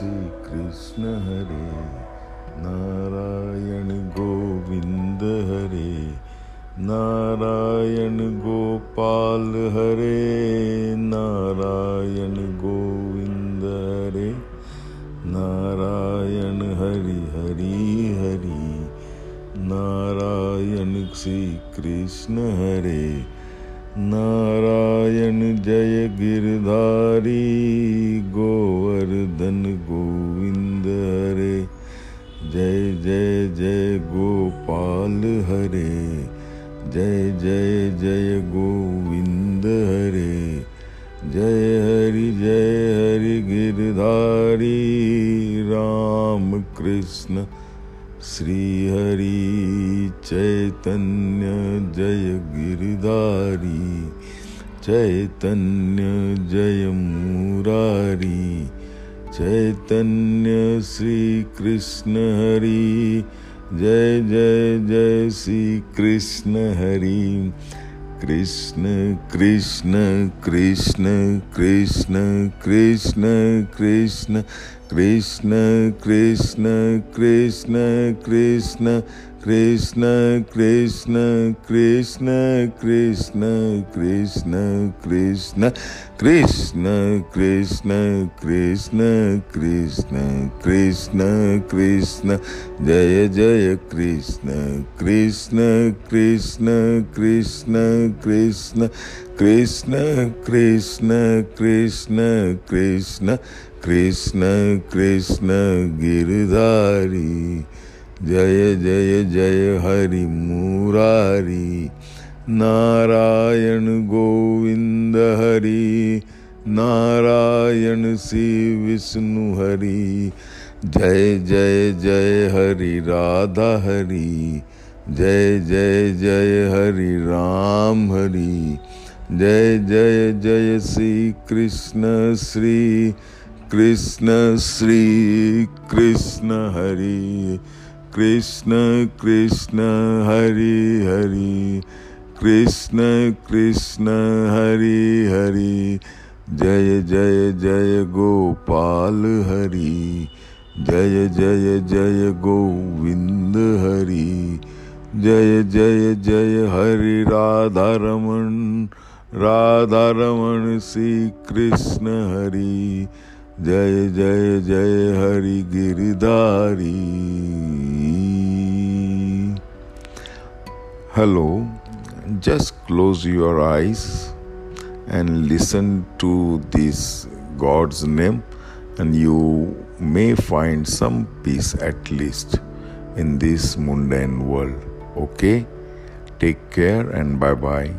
Krishna Hare, Narayan Govind Hare, Narayan Gopal Hare, Narayan Govind Hare, Narayan Hari Hari Hari, Narayan Shri Krishna Hare, Narayan Jai Girdhari. Jai Jai Jai Gopal Hare. Jai Jai Jai Govind Hare. Jai Hari Jai Hari Girdhari. Ram Krishna, Shri Hari Chaitanya Jai Girdhari. Chaitanya Jai Murari. Chaitanya Shri Krishna Hari. Jai Jai Jai Shri Krishna Hari. Krishna Krishna Krishna Krishna Krishna Krishna. Krishna Krishna Krishna Krishna. Krishna Krishna Krishna Krishna Krishna Krishna Krishna Krishna Krishna Krishna Krishna Krishna Jai Jai Krishna Krishna Krishna Krishna Krishna Krishna Krishna Krishna Krishna Krishna Krishna Girdhari Jai Jai Jai, Hari Murari. Narayan Govind Hari. Narayan Shri Vishnu Hari. Jai Jai Jai, Hari Radha Hari. Jai Jai Jai, Hari Ram Hari. Jai Jai Jai, Shri Krishna Shri. Krishna Shri Krishna Hari. Krishna Krishna Hari Hari Krishna Krishna Hari Hari Jai Jai Jai Gopal Hari Jai Jai Jai Govind Hari Jai Jai Jai Hari Radha Raman Shri Krishna Hari Jai Jai Jai Hari Girdhari hello. Just close your eyes and listen to this god's name and you may find some peace at least in this mundane world. Okay? Take care and bye bye